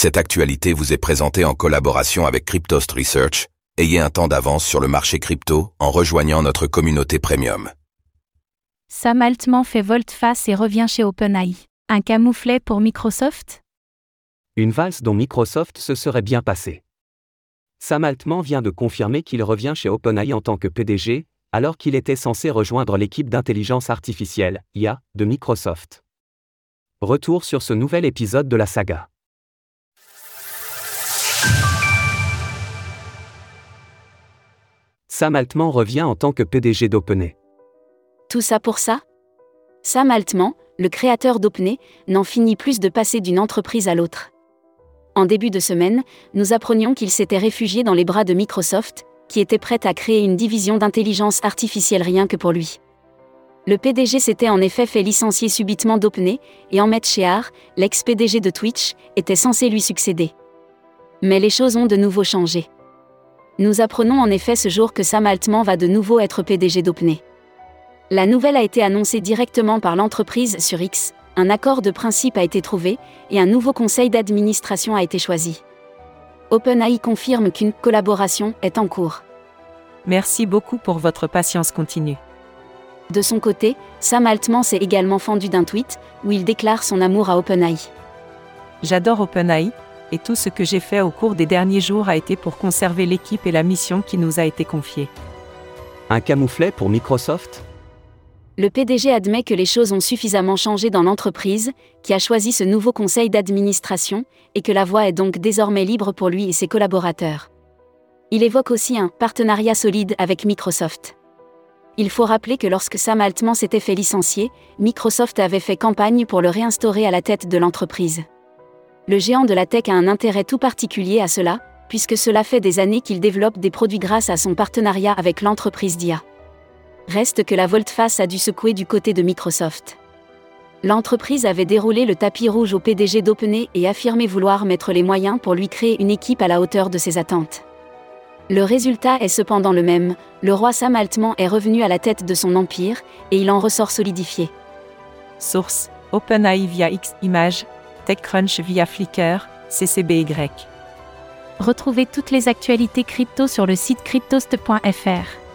Cette actualité vous est présentée en collaboration avec Cryptost Research. Ayez un temps d'avance sur le marché crypto en rejoignant notre communauté premium. Sam Altman fait volte-face et revient chez OpenAI. Un camouflet pour Microsoft? Une valse dont Microsoft se serait bien passé. Sam Altman vient de confirmer qu'il revient chez OpenAI en tant que PDG, alors qu'il était censé rejoindre l'équipe d'intelligence artificielle, IA, de Microsoft. Retour sur ce nouvel épisode de la saga. Sam Altman revient en tant que PDG d'OpenAI. Tout ça pour ça? Sam Altman, le créateur d'OpenAI, n'en finit plus de passer d'une entreprise à l'autre. En début de semaine, nous apprenions qu'il s'était réfugié dans les bras de Microsoft, qui était prête à créer une division d'intelligence artificielle rien que pour lui. Le PDG s'était en effet fait licencier subitement d'OpenAI, et Ahmed Shehar, l'ex-PDG de Twitch, était censé lui succéder. Mais les choses ont de nouveau changé. Nous apprenons en effet ce jour que Sam Altman va de nouveau être PDG d'OpenAI. La nouvelle a été annoncée directement par l'entreprise sur X, un accord de principe a été trouvé, et un nouveau conseil d'administration a été choisi. OpenAI confirme qu'une collaboration est en cours. Merci beaucoup pour votre patience continue. De son côté, Sam Altman s'est également fendu d'un tweet, où il déclare son amour à OpenAI. J'adore OpenAI, et tout ce que j'ai fait au cours des derniers jours a été pour conserver l'équipe et la mission qui nous a été confiée. Un camouflet pour Microsoft? Le PDG admet que les choses ont suffisamment changé dans l'entreprise, qui a choisi ce nouveau conseil d'administration, et que la voie est donc désormais libre pour lui et ses collaborateurs. Il évoque aussi un partenariat solide avec Microsoft. Il faut rappeler que lorsque Sam Altman s'était fait licencier, Microsoft avait fait campagne pour le réinstaurer à la tête de l'entreprise le géant de la tech a un intérêt tout particulier à cela, puisque cela fait des années qu'il développe des produits grâce à son partenariat avec l'entreprise DIA. Reste que la volte-face a dû secouer du côté de Microsoft. L'entreprise avait déroulé le tapis rouge au PDG d'OpenAI et affirmé vouloir mettre les moyens pour lui créer une équipe à la hauteur de ses attentes. Le résultat est cependant le même, le roi Sam Altman est revenu à la tête de son empire, et il en ressort solidifié. Source OpenAI via X Images, TechCrunch via Flickr, CCBY. Retrouvez toutes les actualités crypto sur le site cryptost.fr.